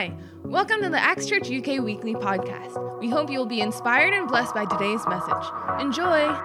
Hi, welcome to the Acts Church UK Weekly Podcast. We hope you will be inspired and blessed by today's message. Enjoy!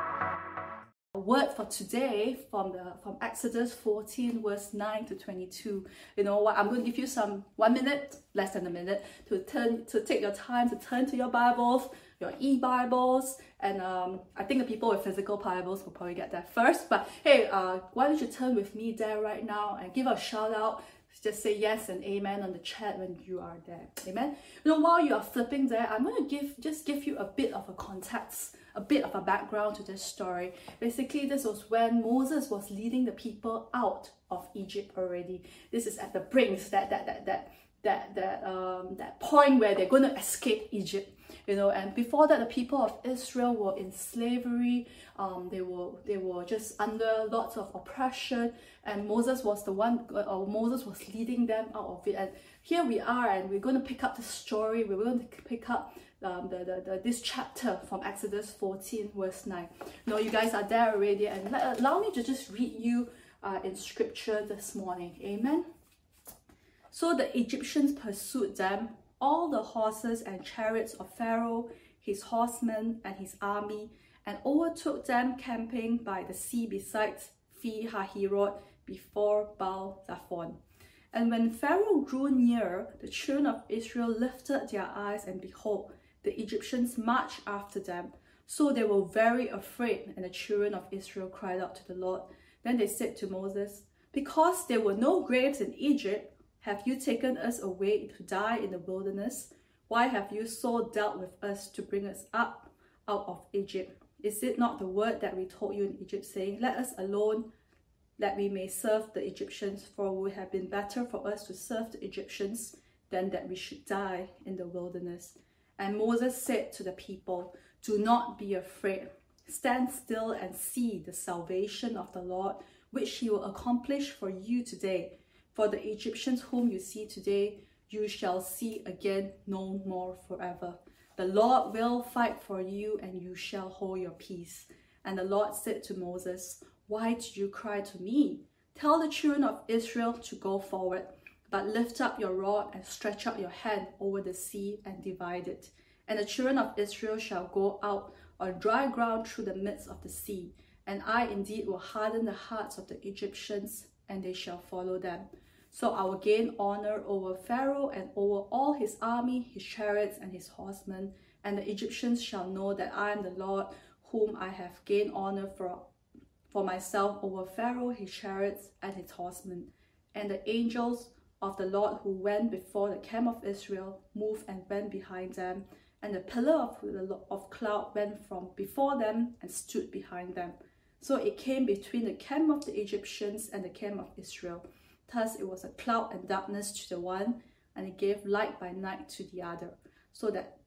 A word for today from the from Exodus 14 verse 9 to 22. You know what? I'm going to give you some one minute, less than a minute, to turn to take your time to turn to your Bibles, your e-Bibles, and um, I think the people with physical Bibles will probably get that first. But hey, uh, why don't you turn with me there right now and give a shout out just say yes and amen on the chat when you are there. Amen. You know, while you are flipping there, I'm going to give just give you a bit of a context, a bit of a background to this story. Basically, this was when Moses was leading the people out of Egypt already. This is at the brink, that that that that that that um that point where they're going to escape Egypt you know and before that the people of israel were in slavery um, they were they were just under lots of oppression and moses was the one uh, or moses was leading them out of it. And here we are and we're going to pick up the story we're going to pick up um, the, the, the, this chapter from exodus 14 verse 9 no you guys are there already and let, allow me to just read you uh, in scripture this morning. Amen? So the egyptians pursued them all the horses and chariots of Pharaoh, his horsemen, and his army, and overtook them camping by the sea beside Pi Hahiroth before Baal Zephon. And when Pharaoh drew near, the children of Israel lifted their eyes, and behold, the Egyptians marched after them. So they were very afraid, and the children of Israel cried out to the Lord. Then they said to Moses, Because there were no graves in Egypt, have you taken us away to die in the wilderness? Why have you so dealt with us to bring us up out of Egypt? Is it not the word that we told you in Egypt, saying, Let us alone, that we may serve the Egyptians, for it would have been better for us to serve the Egyptians than that we should die in the wilderness? And Moses said to the people, Do not be afraid. Stand still and see the salvation of the Lord, which he will accomplish for you today. For the Egyptians whom you see today, you shall see again no more forever. The Lord will fight for you, and you shall hold your peace. And the Lord said to Moses, Why do you cry to me? Tell the children of Israel to go forward, but lift up your rod and stretch out your hand over the sea and divide it. And the children of Israel shall go out on dry ground through the midst of the sea. And I indeed will harden the hearts of the Egyptians, and they shall follow them. So I will gain honor over Pharaoh and over all his army, his chariots, and his horsemen. And the Egyptians shall know that I am the Lord, whom I have gained honor for, for myself over Pharaoh, his chariots, and his horsemen. And the angels of the Lord who went before the camp of Israel moved and went behind them. And the pillar of, the, of cloud went from before them and stood behind them. So it came between the camp of the Egyptians and the camp of Israel. Thus it was a cloud and darkness to the one, and it gave light by night to the other, so that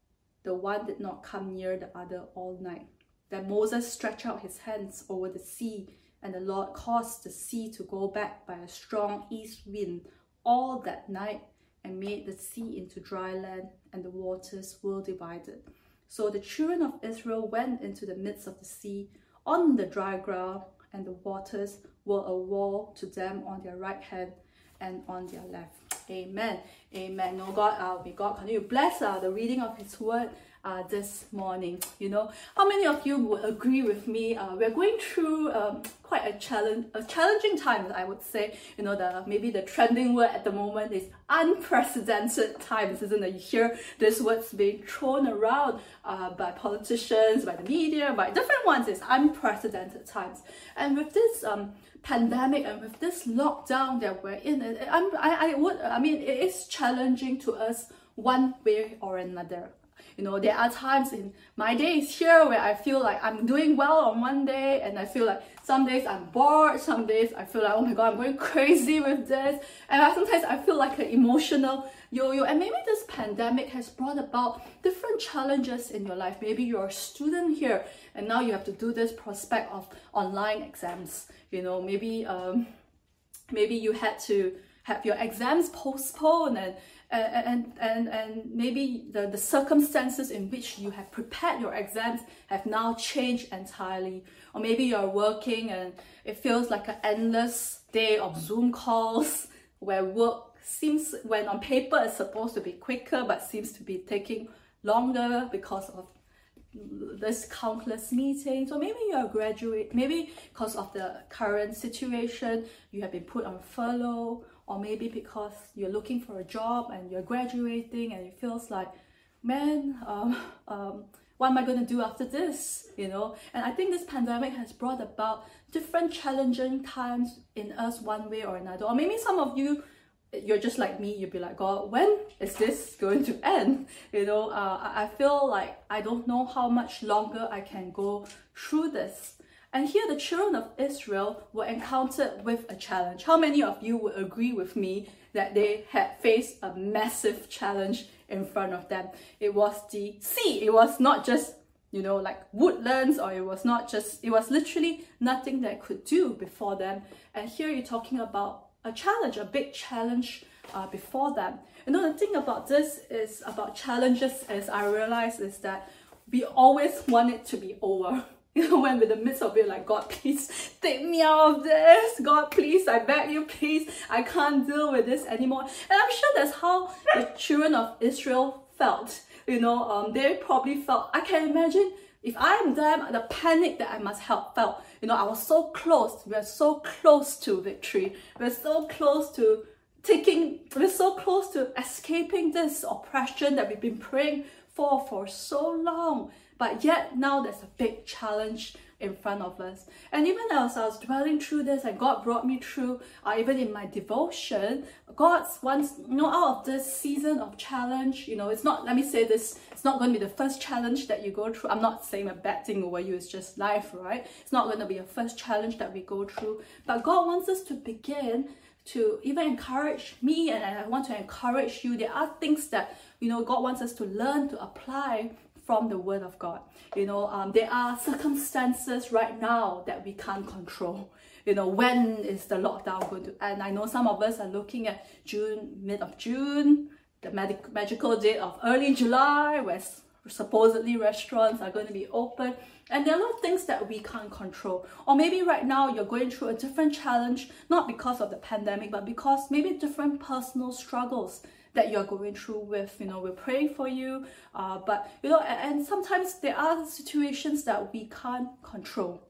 the one did not come near the other all night. Then Moses stretched out his hands over the sea, and the Lord caused the sea to go back by a strong east wind all that night, and made the sea into dry land, and the waters were divided. So the children of Israel went into the midst of the sea on the dry ground, and the waters were a wall to them on their right hand and on their left. Amen. Amen. No God, uh, may God continue to bless uh, the reading of His word uh, this morning. You know, how many of you would agree with me? Uh, we're going through um, quite a challenge, a challenging time, I would say. You know, the maybe the trending word at the moment is unprecedented times, isn't it? You hear this words being thrown around uh, by politicians, by the media, by different ones. It's unprecedented times, and with this um pandemic and with this lockdown that we're in, I'm, I, I would, I mean, it is challenging to us one way or another. You know, there are times in my days here where I feel like I'm doing well on one day, and I feel like some days I'm bored, some days I feel like, oh my god, I'm going crazy with this, and I, sometimes I feel like an emotional yo-yo. And maybe this pandemic has brought about different challenges in your life. Maybe you're a student here, and now you have to do this prospect of online exams. You know, maybe um, maybe you had to have your exams postponed and and and and maybe the, the circumstances in which you have prepared your exams have now changed entirely. Or maybe you're working and it feels like an endless day of zoom calls where work seems when on paper it's supposed to be quicker, but seems to be taking longer because of this countless meetings. Or maybe you're a graduate maybe because of the current situation you have been put on furlough or maybe because you're looking for a job and you're graduating and it feels like man um, um, what am i going to do after this you know? And i think this pandemic has brought about different challenging times in us one way or another. Or maybe some of you you're just like me you'd be like god when is this going to end? You know uh, i feel like i don't know how much longer i can go through this and here the children of israel were encountered with a challenge how many of you would agree with me that they had faced a massive challenge in front of them it was the sea it was not just you know like woodlands or it was not just it was literally nothing that could do before them and here you're talking about a challenge, a big challenge uh, before them. You know, the thing about this is about challenges, as I realize, is that we always want it to be over. When in the midst of it, like, God, please take me out of this. God, please, I beg you, please, I can't deal with this anymore. And I'm sure that's how the children of Israel felt. You know, um, they probably felt, I can imagine if I'm them, the panic that I must have felt, you know, I was so close. We are so close to victory. We're so close to taking, we're so close to escaping this oppression that we've been praying for for so long. But yet now there's a big challenge in front of us. And even as I was dwelling through this and God brought me through, uh, even in my devotion, God wants, you know, out of this season of challenge, you know, it's not, let me say this, it's not going to be the first challenge that you go through. I'm not saying a bad thing over you, it's just life, right? It's not going to be a first challenge that we go through. But God wants us to begin to even encourage me and I want to encourage you. There are things that, you know, God wants us to learn to apply from the Word of God. You know, um, there are circumstances right now that we can't control. You know, when is the lockdown going to end? I know some of us are looking at June, mid of June, the magic, magical date of early July, where supposedly restaurants are going to be open. And there are a lot of things that we can't control. Or maybe right now you're going through a different challenge, not because of the pandemic, but because maybe different personal struggles that you're going through with you know we're praying for you. Uh, but you know and, and sometimes there are situations that we can't control.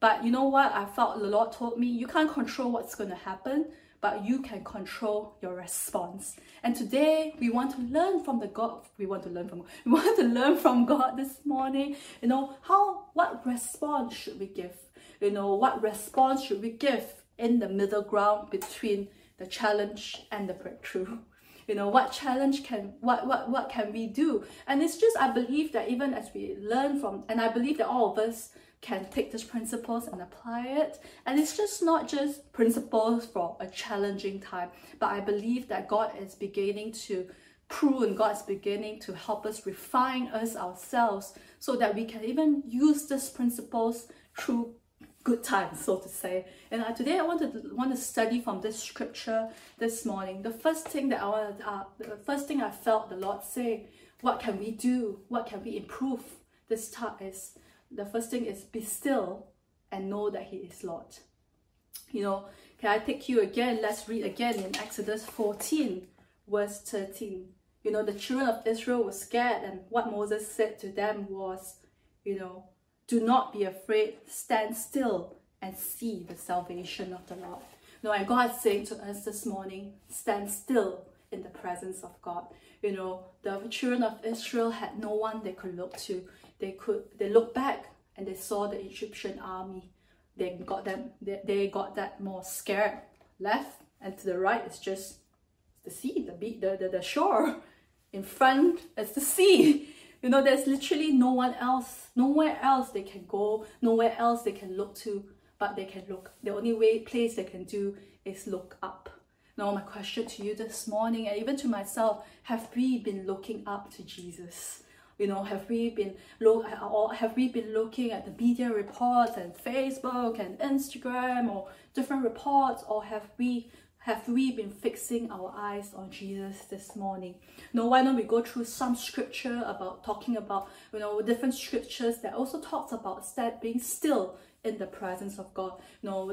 But you know what? I felt the lord told me you can't control what's going to happen but you can control your response. And today we want to learn from the god we want to learn from we want to learn from god this morning. You know how what response should we give? You know what response should we give in the middle ground between the challenge and the breakthrough you know what challenge can what what what can we do? And it's just i believe that even as we learn from and i believe that all of us can take these principles and apply it. And it's just not just principles for a challenging time but i believe that god is beginning to prune god is beginning to help us refine us ourselves so that we can even use these principles through good times, so to say. And uh, today I want to want to study from this scripture this morning. The first thing that I want, uh, the first thing I felt the Lord say, what can we do? What can we improve? This time is the first thing is be still and know that He is Lord. You know, can I take you again? Let's read again in Exodus 14, verse 13. You know, the children of Israel were scared, and what Moses said to them was, you know, do not be afraid, stand still and see the salvation of the Lord. You know, and God is saying to us this morning, stand still in the presence of God. You know, the children of Israel had no one they could look to. They could they looked back and they saw the Egyptian army. They got them they, they got that more scared. Left and to the right is just the sea, the the, the, the shore. In front is the sea. You know, there's literally no one else, nowhere else they can go, nowhere else they can look to, but they can look. The only way place they can do is look up. Now, my question to you this morning, and even to myself, have we been looking up to Jesus? You know, have we been look or have we been looking at the media reports and Facebook and Instagram or different reports, or have we have we been fixing our eyes on Jesus this morning? No, why don't we go through some scripture about talking about, you know, different scriptures that also talks about that being still in the presence of God. You know,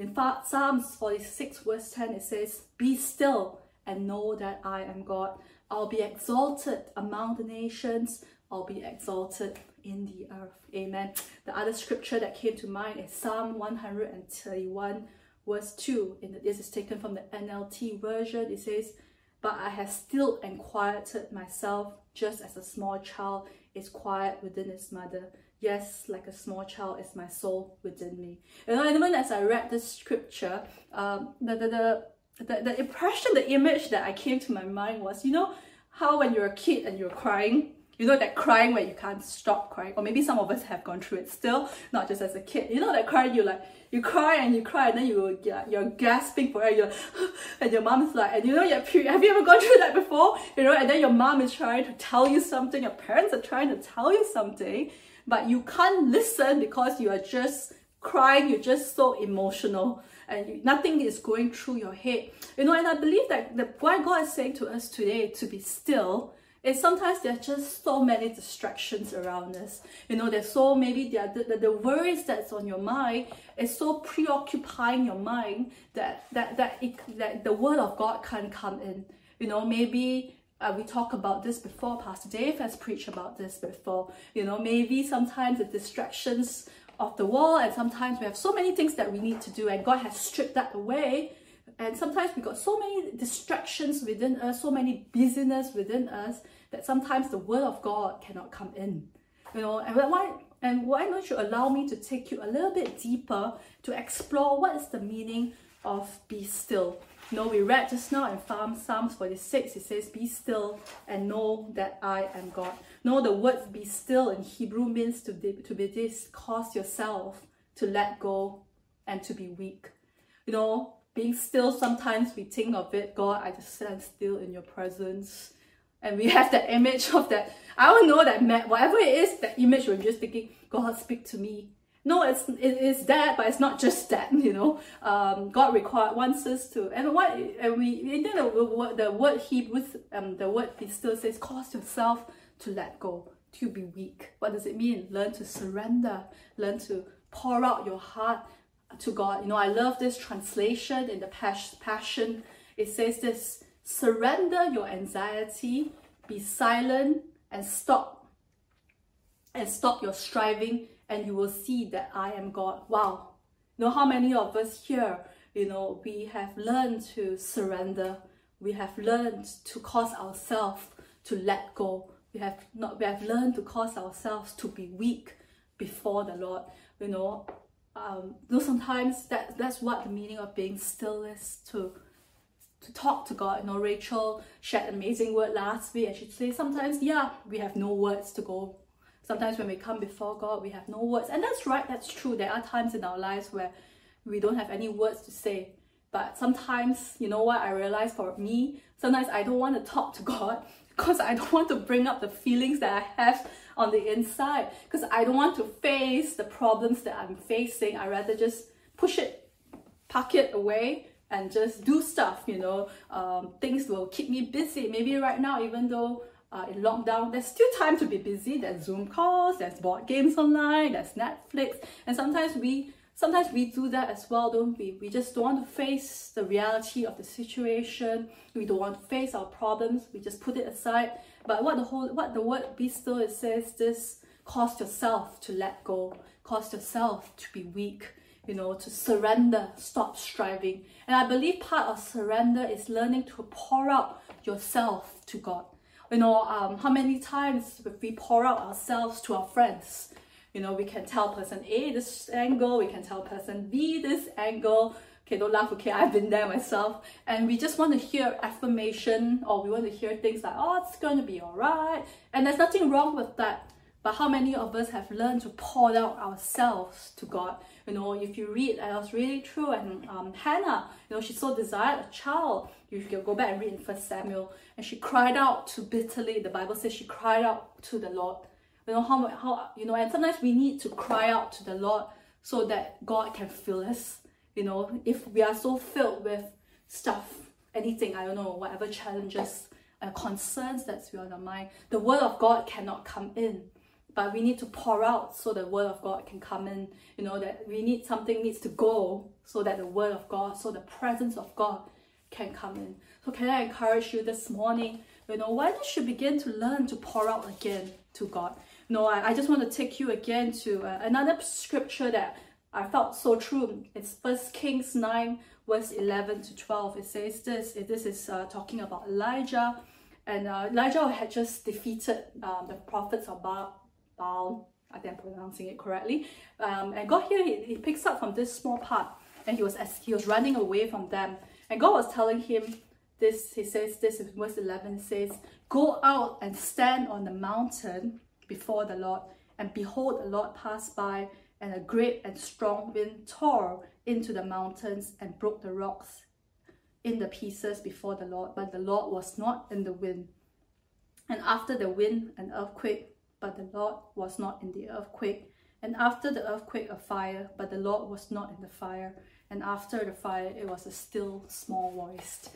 in Psalms 46 verse 10, it says, Be still and know that I am God. I'll be exalted among the nations. I'll be exalted in the earth. Amen. The other scripture that came to mind is Psalm 131, verse 2. And this is taken from the NLT version. It says, But I have still and quieted myself just as a small child is quiet within its mother. Yes, like a small child is my soul within me. And even as I read this scripture, um, the, the, the, the, the impression, the image that I came to my mind was, you know, how when you're a kid and you're crying, you know that crying where you can't stop crying, or maybe some of us have gone through it still, not just as a kid. You know that crying, you like you cry and you cry, and then you you're gasping for air, you're, and your mom is like, and you know you're have you ever gone through that before? You know, and then your mom is trying to tell you something, your parents are trying to tell you something, but you can't listen because you are just crying, you're just so emotional and you, nothing is going through your head. You know, and I believe that the, why God is saying to us today to be still is sometimes there are just so many distractions around us. You know, there's so maybe there the, the, the worries that's on your mind is so preoccupying your mind that that that it, that the word of God can't come in. You know, maybe uh, we talk about this before. Pastor Dave has preached about this before. You know, maybe sometimes the distractions of the world, and sometimes we have so many things that we need to do, and God has stripped that away. And sometimes we got so many distractions within us, so many busyness within us that sometimes the word of God cannot come in. You know, and why and why don't you allow me to take you a little bit deeper to explore what is the meaning of be still? You know, we read just now in Psalm, Psalms 46, it says, Be still and know that I am God. No, the word be still in Hebrew means to, to be this, cause yourself to let go and to be weak. You know, being still, sometimes we think of it, God, I just stand still in your presence. And we have that image of that. I don't know that, whatever it is, that image, we're just thinking, God, speak to me no, it's it is that, but it's not just that. You know, um, God required wants us to, and what and we know the, the word Hebrew, um, the word he still says, cause yourself to let go, to be weak. What does it mean? Learn to surrender, learn to pour out your heart to God. You know, I love this translation in the Passion. It says this: surrender your anxiety, be silent, and stop, and stop your striving and you will see that I am God. Wow. You know how many of us here, you know, we have learned to surrender. We have learned to cause ourselves to let go. We have not we have learned to cause ourselves to be weak before the Lord. You know, um, though sometimes that that's what the meaning of being still is to to talk to God. You know, Rachel shared amazing word last week, and she said sometimes, yeah, we have no words to go sometimes when we come before God, we have no words. And that's right, that's true. There are times in our lives where we don't have any words to say. But sometimes, you know what, I realize for me, sometimes I don't want to talk to God because I don't want to bring up the feelings that I have on the inside because I don't want to face the problems that I'm facing. I rather just push it, pack it away and just do stuff, you know. Um, things will keep me busy. Maybe right now, even though uh, in lockdown, there's still time to be busy. There's Zoom calls, there's board games online, there's Netflix, and sometimes we sometimes we do that as well, don't we? We just don't want to face the reality of the situation. We don't want to face our problems. We just put it aside. But what the whole what the word be still it says this cause yourself to let go, cause yourself to be weak, you know, to surrender, stop striving. And I believe part of surrender is learning to pour out yourself to God you know, um, how many times we pour out ourselves to our friends. You know, we can tell person A this angle, we can tell person B this angle. Okay, don't laugh, okay, I've been there myself. And we just want to hear affirmation or we want to hear things like, oh, it's going to be all right. And there's nothing wrong with that. But how many of us have learned to pour out ourselves to God? You know, if you read, it was really true, and um, Hannah, you know, she so desired a child. You can go back and read in First Samuel, and she cried out to bitterly. The Bible says she cried out to the Lord. You know how how you know, and sometimes we need to cry out to the Lord so that God can fill us. You know, if we are so filled with stuff, anything, I don't know, whatever challenges and concerns that's on our mind, the Word of God cannot come in but we need to pour out so the word of God can come in. You know, that we need something needs to go so that the word of God, so the presence of God can come in. So can I encourage you this morning? You know, why don't you begin to learn to pour out again to God? No, I, I just want to take you again to uh, another scripture that I felt so true. It's First Kings 9, verse 11 to 12. It says this. This is uh, talking about Elijah. And uh, Elijah had just defeated um, the prophets of Baal, Baal. I think I'm pronouncing it correctly. Um, and God here, he, he picks up from this small part. And he was as he was running away from them. And God was telling him this, he says this in verse 11 says, Go out and stand on the mountain before the Lord, and behold, the Lord passed by, and a great and strong wind tore into the mountains and broke the rocks in the pieces before the Lord, but the Lord was not in the wind. And after the wind, an earthquake, but the Lord was not in the earthquake. And after the earthquake, a fire, but the Lord was not in the fire. And after the fire, it was a still small voice.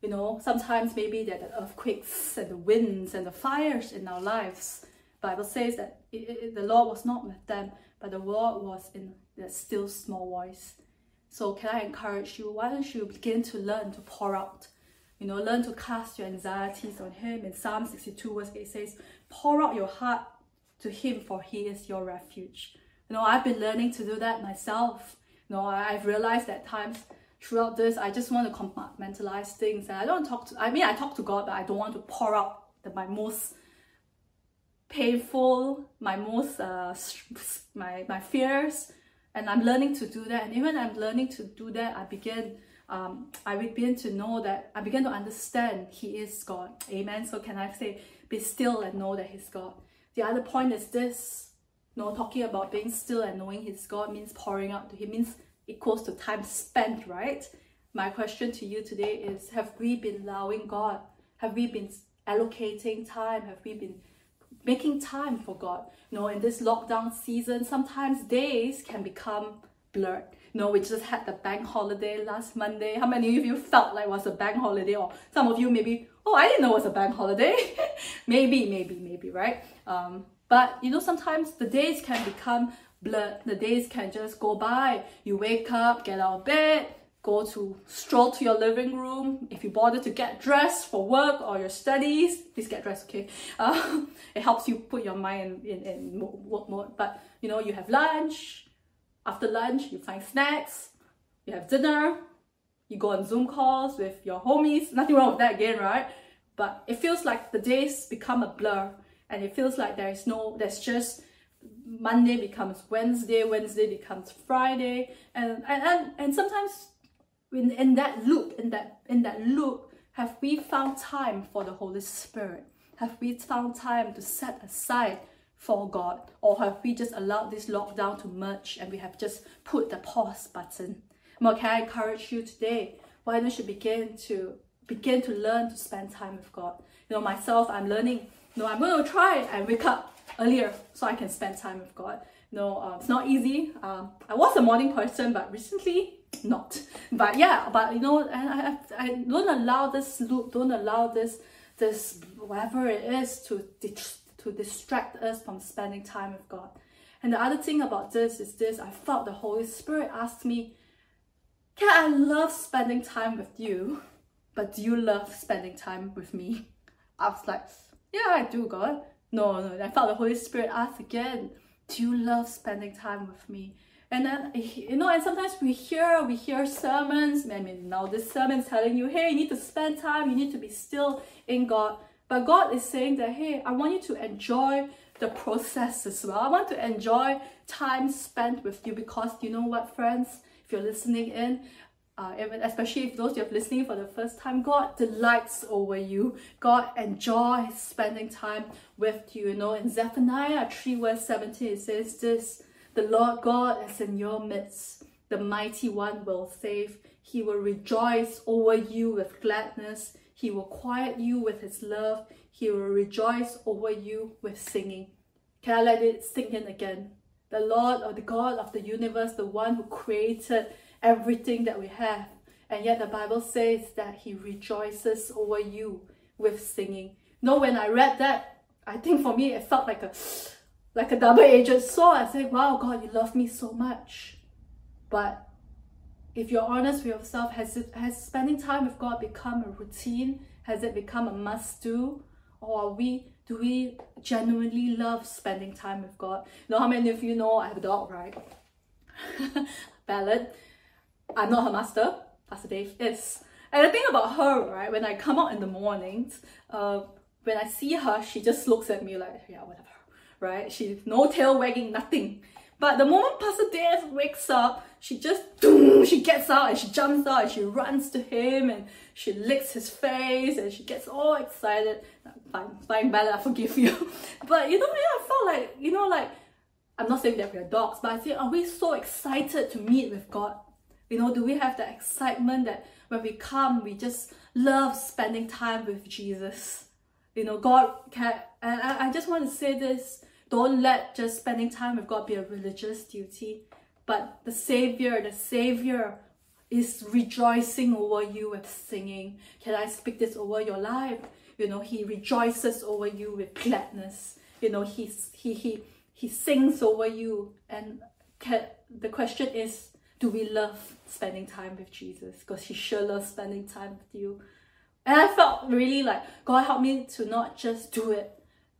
You know, sometimes maybe there are the earthquakes and the winds and the fires in our lives. Bible says that it, it, the Lord was not with them, but the Lord was in the still small voice. So can I encourage you? Why don't you begin to learn to pour out? You know, learn to cast your anxieties on Him. In Psalm 62 verse 8 says, pour out your heart to Him for He is your refuge. You know, I've been learning to do that myself. You know, I've realized that times throughout this, I just want to compartmentalize things. And I don't talk to, I mean, I talk to God, but I don't want to pour out the, my most painful, my most, uh, my, my fears. And I'm learning to do that. And even I'm learning to do that, I begin, um, I begin to know that, I begin to understand He is God. Amen. So can I say, be still and know that He's God. The other point is this, you know, talking about being still and knowing He's God means pouring out to Him, means equals to time spent, right? My question to you today is Have we been allowing God? Have we been allocating time? Have we been making time for God? You know, in this lockdown season, sometimes days can become blurred. Know, we just had the bank holiday last Monday. How many of you felt like it was a bank holiday? Or some of you maybe, oh, I didn't know it was a bank holiday. maybe, maybe, maybe, right? Um, but you know, sometimes the days can become blurred. The days can just go by. You wake up, get out of bed, go to stroll to your living room. If you bother to get dressed for work or your studies, please get dressed, okay? It helps you put your mind in, in, in work mode. But you know, you have lunch. After lunch, you find snacks. You have dinner. You go on Zoom calls with your homies. Nothing wrong with that again, right? But it feels like the days become a blur, and it feels like there is no. There's just Monday becomes Wednesday, Wednesday becomes Friday, and and and, and sometimes in, in that loop, in that in that loop, have we found time for the Holy Spirit? Have we found time to set aside for God? Or have we just allowed this lockdown to merge and we have just put the pause button? Well, can I encourage you today? Why don't you begin to begin to learn to spend time with God? You know, myself, I'm learning. You know, I'm going to try and wake up earlier so I can spend time with God. No, uh, it's not easy. Um, I was a morning person, but recently not. But yeah, but you know, and I, I don't allow this loop, don't allow this, this whatever it is to to distract us from spending time with God. And the other thing about this is this: I felt the Holy Spirit asked me, "Can I love spending time with you, but do you love spending time with me?" I was like, "Yeah, I do, God." No, no, I felt the Holy Spirit ask again, Do you love spending time with me? And then, you know, and sometimes we hear, we hear sermons. I mean, now this sermon is telling you, hey, you need to spend time, you need to be still in God. But God is saying that, hey, I want you to enjoy the process as well. I want to enjoy time spent with you because you know what, friends? If you're listening in, uh, especially if those you're listening for the first time, God delights over you. God enjoys spending time with you. You know, in Zephaniah 3 verse 17, it says this, the Lord God is in your midst. The mighty one will save. He will rejoice over you with gladness. He will quiet you with his love. He will rejoice over you with singing. Can I let it sink in again? The Lord or the God of the universe, the one who created everything that we have. And yet the Bible says that he rejoices over you with singing. No, when I read that, I think for me it felt like a like a double-edged sword. I said, wow, God, you love me so much. But if you're honest with yourself, has it has spending time with God become a routine? Has it become a must do? Or are we do we genuinely love spending time with God? You know how many of you know I have a dog, right? Bella. I'm not her master. Pastor Dave is. And the thing about her, right, when I come out in the mornings, uh, when I see her, she just looks at me like, yeah, whatever, right? She's no tail wagging, nothing. But the moment Pastor Dave wakes up, she just she gets out and she jumps out and she runs to him and she licks his face and she gets all excited. Fine, fine, Bella, I forgive you. but you know, yeah, I felt like, you know, like I'm not saying that we're dogs, but I think are we so excited to meet with God? You know, do we have the excitement that when we come, we just love spending time with Jesus? You know, God can, and I, I just want to say this don't let just spending time with God be a religious duty, but the Savior, the Savior is rejoicing over you with singing. Can I speak this over your life? You know, He rejoices over you with gladness. You know, He's, He, He, He sings over you. And can, the question is, do we love spending time with Jesus? Because He sure loves spending time with you. And I felt really like God helped me to not just do it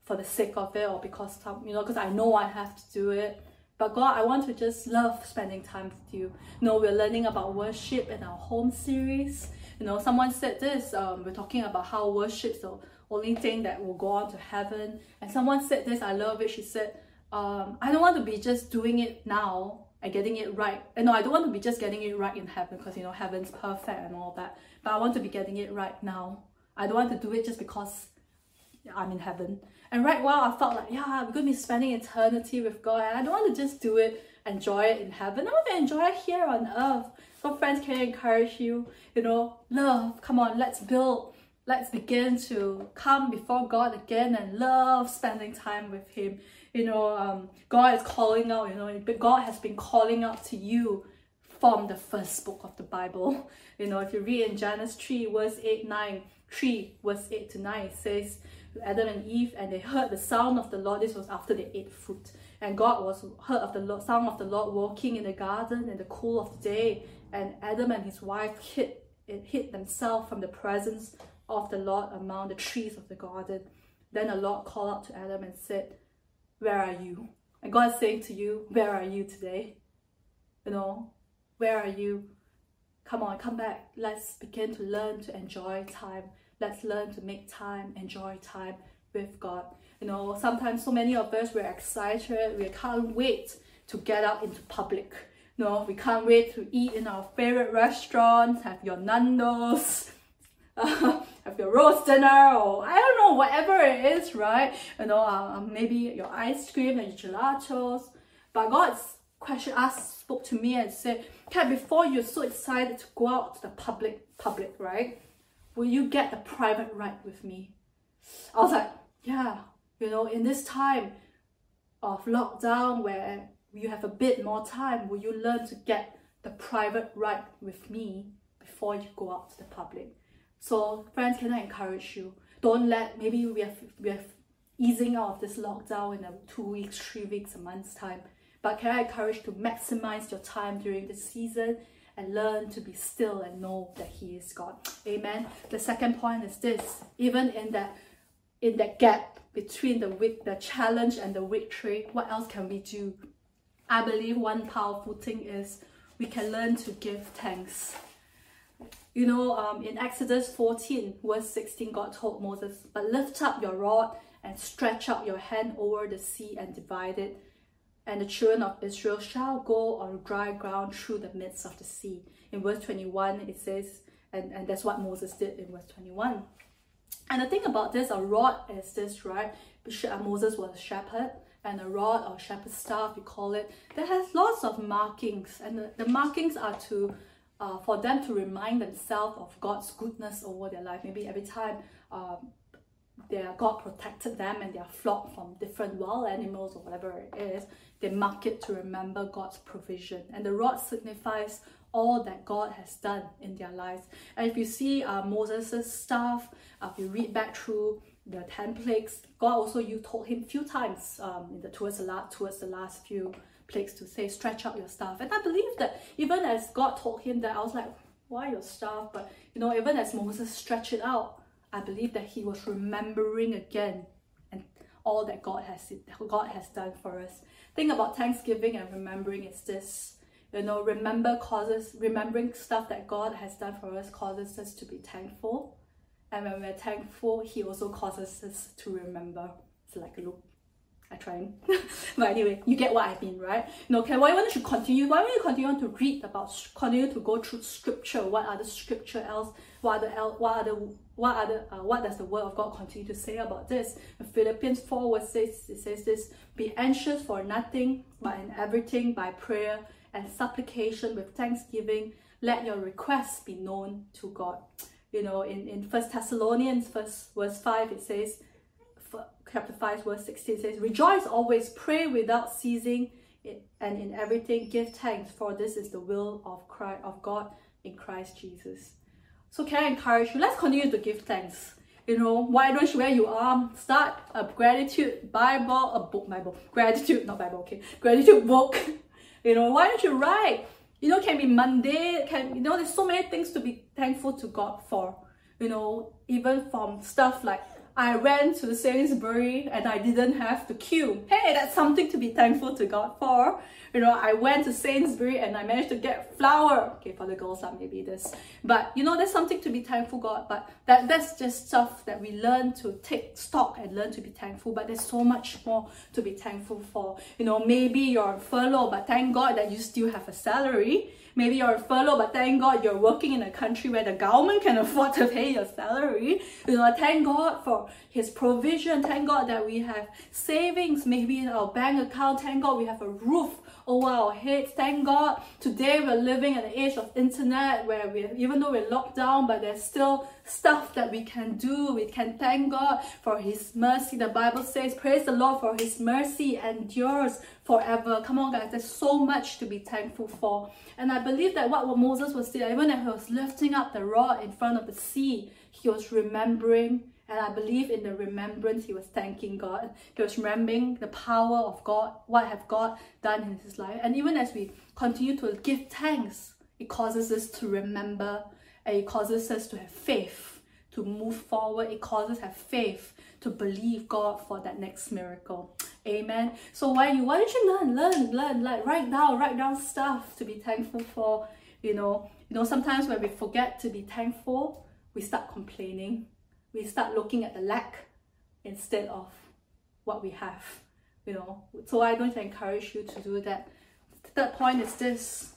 for the sake of it or because you know because I know I have to do it. But God, I want to just love spending time with you. You know, we're learning about worship in our home series. You know, someone said this. Um, we're talking about how worship's the only thing that will go on to heaven. And someone said this. I love it. She said, um, "I don't want to be just doing it now and getting it right. And no, I don't want to be just getting it right in heaven because you know heaven's perfect and all that. But I want to be getting it right now. I don't want to do it just because I'm in heaven. And right while I felt like, yeah, I'm going to be spending eternity with God. And I don't want to just do it, enjoy it in heaven. I want to enjoy it here on earth. So friends, can I encourage you? You know, love, come on, let's build. Let's begin to come before God again and love spending time with Him. You know, um, God is calling out, you know, God has been calling out to you from the first book of the Bible. You know, if you read in Genesis 3, verse 8, 9, 3, verse 8 to 9, it says, Adam and Eve, and they heard the sound of the Lord. This was after they ate fruit. And God was heard of the Lord, sound of the Lord walking in the garden in the cool of the day. And Adam and his wife hid, hid themselves from the presence of the Lord among the trees of the garden. Then the Lord called out to Adam and said, Where are you? And God is saying to you, Where are you today? You know, where are you? Come on, come back. Let's begin to learn to enjoy time let's learn to make time, enjoy time with God. You know, sometimes so many of us we're excited, we can't wait to get out into public. You know, we can't wait to eat in our favorite restaurants, have your Nando's, have your roast dinner, or I don't know, whatever it is, right? You know, uh, maybe your ice cream and your gelatos. But God's question asked, spoke to me and said, okay, before you're so excited to go out to the public, public, right? Will you get the private ride with me? I was like, yeah, you know, in this time of lockdown where you have a bit more time, will you learn to get the private ride with me before you go out to the public? So friends, can I encourage you? Don't let, maybe we have, we have easing out of this lockdown in a two weeks, three weeks, a month's time. But can I encourage you to maximize your time during this season and learn to be still and know that he is God. Amen. The second point is this, even in that in that gap between the week, the challenge and the victory, what else can we do? I believe one powerful thing is we can learn to give thanks. You know, um, in Exodus 14, verse 16, God told Moses, But lift up your rod and stretch out your hand over the sea and divide it and the children of Israel shall go on dry ground through the midst of the sea. In verse 21, it says, and, and that's what Moses did in verse 21. And the thing about this, a rod is this, right? Moses was a shepherd, and a rod or shepherd's staff, you call it, that has lots of markings. And the, the markings are to uh, for them to remind themselves of God's goodness over their life. Maybe every time um, their God protected them and their flock from different wild animals or whatever it is, they mark it to remember God's provision. And the rod signifies all that God has done in their lives. And if you see uh, Moses' staff, uh, if you read back through the ten plagues, God also you told him few times um, in the towards the last towards the last few place to say, stretch out your staff. And I believe that even as God told him that, I was like, why your staff? But you know, even as Moses stretched it out, I believe that he was remembering again and all that God has God has done for us. Think about Thanksgiving and remembering is this. You know, remember causes remembering stuff that God has done for us causes us to be thankful. And when we're thankful, He also causes us to remember. It's like a loop. I try. but anyway, you get what I mean, right? You know, okay, why don't you continue? Why don't you continue to read about, continue to go through scripture? What other scripture else? What other, what other, what other, uh, what does the word of God continue to say about this? In Philippians 4 verse 6, it says this, be anxious for nothing, but in everything by prayer and supplication with thanksgiving, let your requests be known to God. You know, in, in First Thessalonians verse, verse 5, it says, chapter 5 verse 16 says, Rejoice always, pray without ceasing, and in everything give thanks, for this is the will of Christ, of God in Christ Jesus. So can I encourage you? Let's continue to give thanks. You know, why don't you, where you are, start a gratitude Bible, a book, Bible, gratitude, not Bible, okay, gratitude book. You know, why don't you write? You know, can be Monday, can, you know, there's so many things to be thankful to God for. You know, even from stuff like I went to Sainsbury and I didn't have to queue. Hey, that's something to be thankful to God for. You know, I went to Sainsbury and I managed to get flour. Okay, for the girls, that maybe this. But you know, there's something to be thankful God. But that, that's just stuff that we learn to take stock and learn to be thankful. But there's so much more to be thankful for. You know, maybe you're on furlough, but thank God that you still have a salary. Maybe you're a furlough, but thank God you're working in a country where the government can afford to pay your salary. You know, thank God for His provision. Thank God that we have savings, maybe in our bank account. Thank God we have a roof over our heads. Thank God today we're living in the age of internet where we, even though we're locked down, but there's still stuff that we can do. We can thank God for His mercy. The Bible says, Praise the Lord for His mercy endures forever. Come on, guys, there's so much to be thankful for. And I believe that what Moses was doing, even when he was lifting up the rod in front of the sea, he was remembering. And I believe in the remembrance, he was thanking God. He was remembering the power of God, what have God done in his life. And even as we continue to give thanks, it causes us to remember and it causes us to have faith to move forward. It causes us have faith to believe God for that next miracle. Amen. So why you why don't you learn, learn, learn, like write down, write down stuff to be thankful for. You know, you know, sometimes when we forget to be thankful, we start complaining. We start looking at the lack instead of what we have. You know, so I don't encourage you to do that. The third point is this.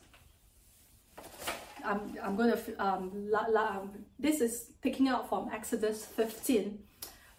I'm, I'm going to, um, la, la, um, this is picking out from Exodus 15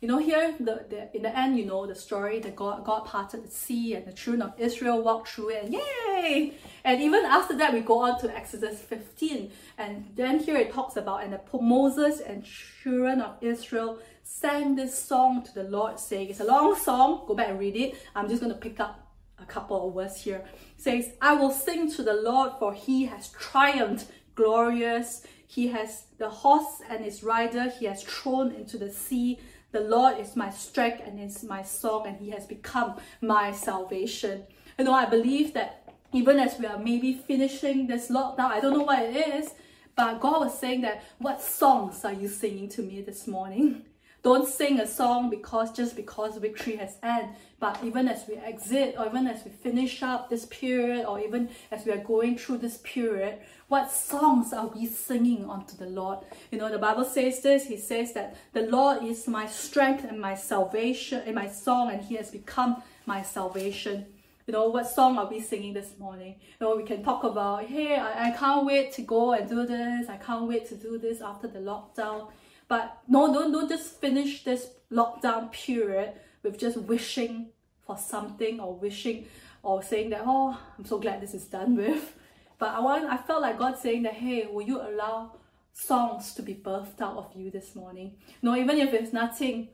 you know, here the, the in the end, you know the story that God God parted the sea and the children of Israel walked through it, and yay! And even after that, we go on to Exodus 15, and then here it talks about and the, Moses and children of Israel sang this song to the Lord, saying, "It's a long song. Go back and read it. I'm just going to pick up a couple of words here. It says, I will sing to the Lord, for he has triumphed glorious. He has the horse and his rider, he has thrown into the sea. The Lord is my strength and is my song, and He has become my salvation. You know, I believe that even as we are maybe finishing this lockdown, I don't know what it is, but God was saying that, what songs are you singing to me this morning? Don't sing a song because just because victory has ended, but even as we exit or even as we finish up this period or even as we are going through this period, what songs are we singing unto the Lord? You know, the Bible says this, he says that the Lord is my strength and my salvation and my song and he has become my salvation. You know, what song are we singing this morning? You know, we can talk about, hey, I, I can't wait to go and do this. I can't wait to do this after the lockdown. But no, don't, don't just finish this lockdown period with just wishing for something or wishing or saying that, oh, I'm so glad this is done with. But I want I felt like God saying that, hey, will you allow songs to be birthed out of you this morning? No, even if it's nothing,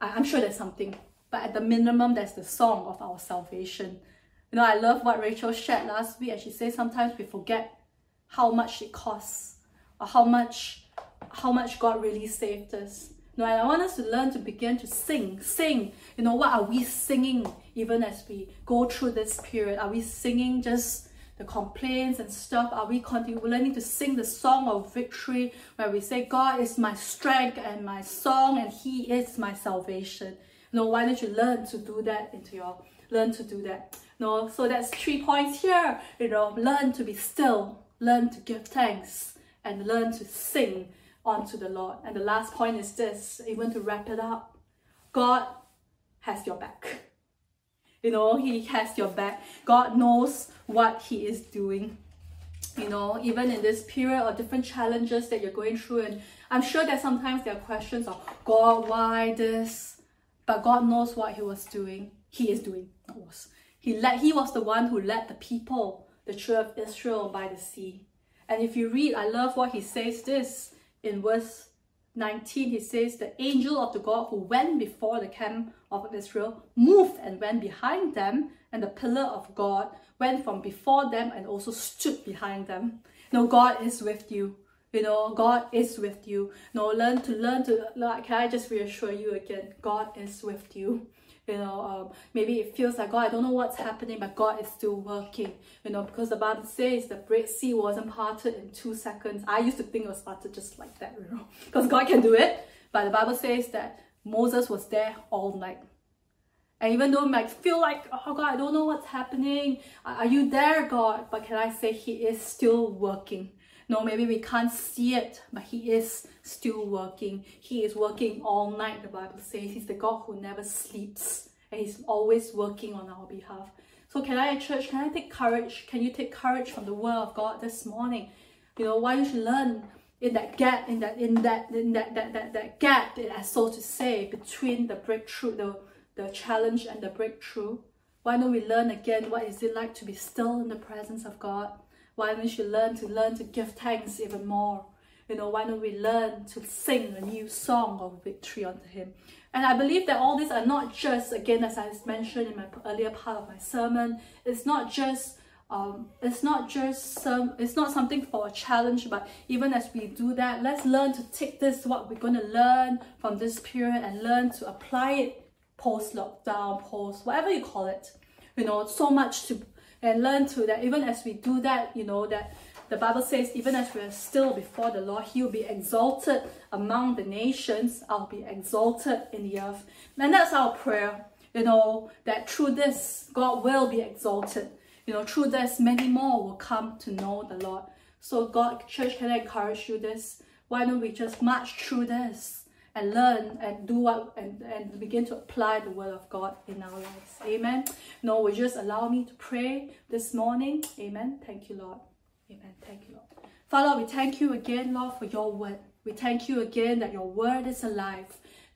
I, I'm sure there's something. But at the minimum, there's the song of our salvation. You know, I love what Rachel shared last week, and she said sometimes we forget how much it costs or how much how much God really saved us. You know, and I want us to learn to begin to sing, sing. You know, what are we singing even as we go through this period? Are we singing just the complaints and stuff? Are we continue learning to sing the song of victory where we say, God is my strength and my song and He is my salvation? no why don't you learn to do that into your learn to do that? no so that's three points here. You know, learn to be still, learn to give thanks, and learn to sing unto the Lord. And the last point is this, even to wrap it up, God has your back. You know, He has your back. God knows what He is doing. You know, even in this period of different challenges that you're going through, and I'm sure that sometimes there are questions of God, why this? But God knows what He was doing. He is doing. Was. He led. He was the one who led the people, the children of Israel, by the sea. And if you read, I love what He says. This in verse 19, he says, The angel of the God who went before the camp of Israel moved and went behind them, and the pillar of God went from before them and also stood behind them. You know, God is with you. You know, God is with you. You know, learn to learn to like can I just reassure you again, God is with you you know um, maybe it feels like god i don't know what's happening but god is still working. You know because the bible says the red sea wasn't parted in two seconds. I used to think it was parted just like that you know because god can do it. But the bible says that moses was there all night. And even though might feel like oh god i don't know what's happening. Are you there god? But can i say he is still working no, maybe we can't see it, but He is still working. He is working all night, the Bible says. He's the God who never sleeps, and He's always working on our behalf. So, can I, church, can I take courage? Can you take courage from the Word of God this morning? You know, why you should learn in that gap, in that, in that, in that, that, that, that gap, so to say, between the breakthrough, the, the challenge and the breakthrough? Why don't we learn again what is it like to be still in the presence of God? Why don't you learn to learn to give thanks even more? You know, why don't we learn to sing a new song of victory unto Him? And I believe that all these are not just, again, as I mentioned in my earlier part of my sermon, it's not just um, it's not just some it's not something for a challenge but even as we do that let's learn to take this what we're going to learn from this period and learn to apply it post lockdown post whatever you call it you know so much to and learn to that even as we do that, you know, that the Bible says, even as we are still before the Lord, He will be exalted among the nations. I'll be exalted in the earth. And that's our prayer, you know, that through this, God will be exalted. You know, through this, many more will come to know the Lord. So, God, church, can I encourage you this? Why don't we just march through this? And learn and do what and, and begin to apply the word of God in our lives. Amen. No, will just allow me to pray this morning. Amen. Thank you, Lord. Amen. Thank you, Lord. Father, we thank you again, Lord, for your word. We thank you again that your word is alive.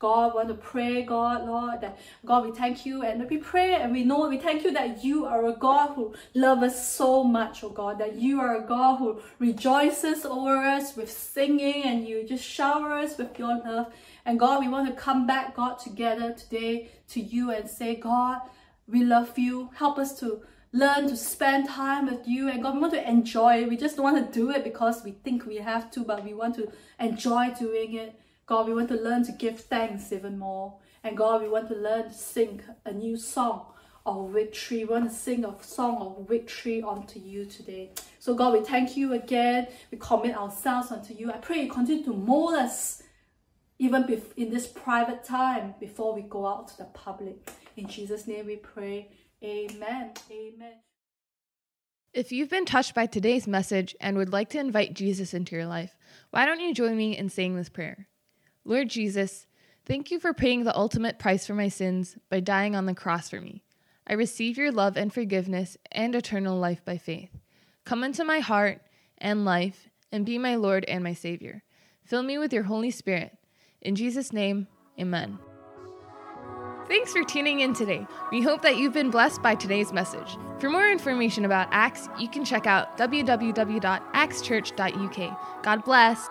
God, we want to pray, God, Lord, that God, we thank you and we pray and we know, we thank you that you are a God who loves us so much, oh God, that you are a God who rejoices over us with singing and you just shower us with your love. And God, we want to come back, God, together today to you and say, God, we love you. Help us to learn to spend time with you and God we want to enjoy it. We just don't want to do it because we think we have to, but we want to enjoy doing it. God, we want to learn to give thanks even more. And God, we want to learn to sing a new song of victory. We want to sing a song of victory unto you today. So, God, we thank you again. We commit ourselves unto you. I pray you continue to mold us even in this private time before we go out to the public. In Jesus' name we pray. Amen. Amen. If you've been touched by today's message and would like to invite Jesus into your life, why don't you join me in saying this prayer? Lord Jesus, thank you for paying the ultimate price for my sins by dying on the cross for me. I receive your love and forgiveness and eternal life by faith. Come into my heart and life and be my Lord and my Savior. Fill me with your Holy Spirit. In Jesus' name, amen. Thanks for tuning in today. We hope that you've been blessed by today's message. For more information about Acts, you can check out www.actschurch.uk. God bless.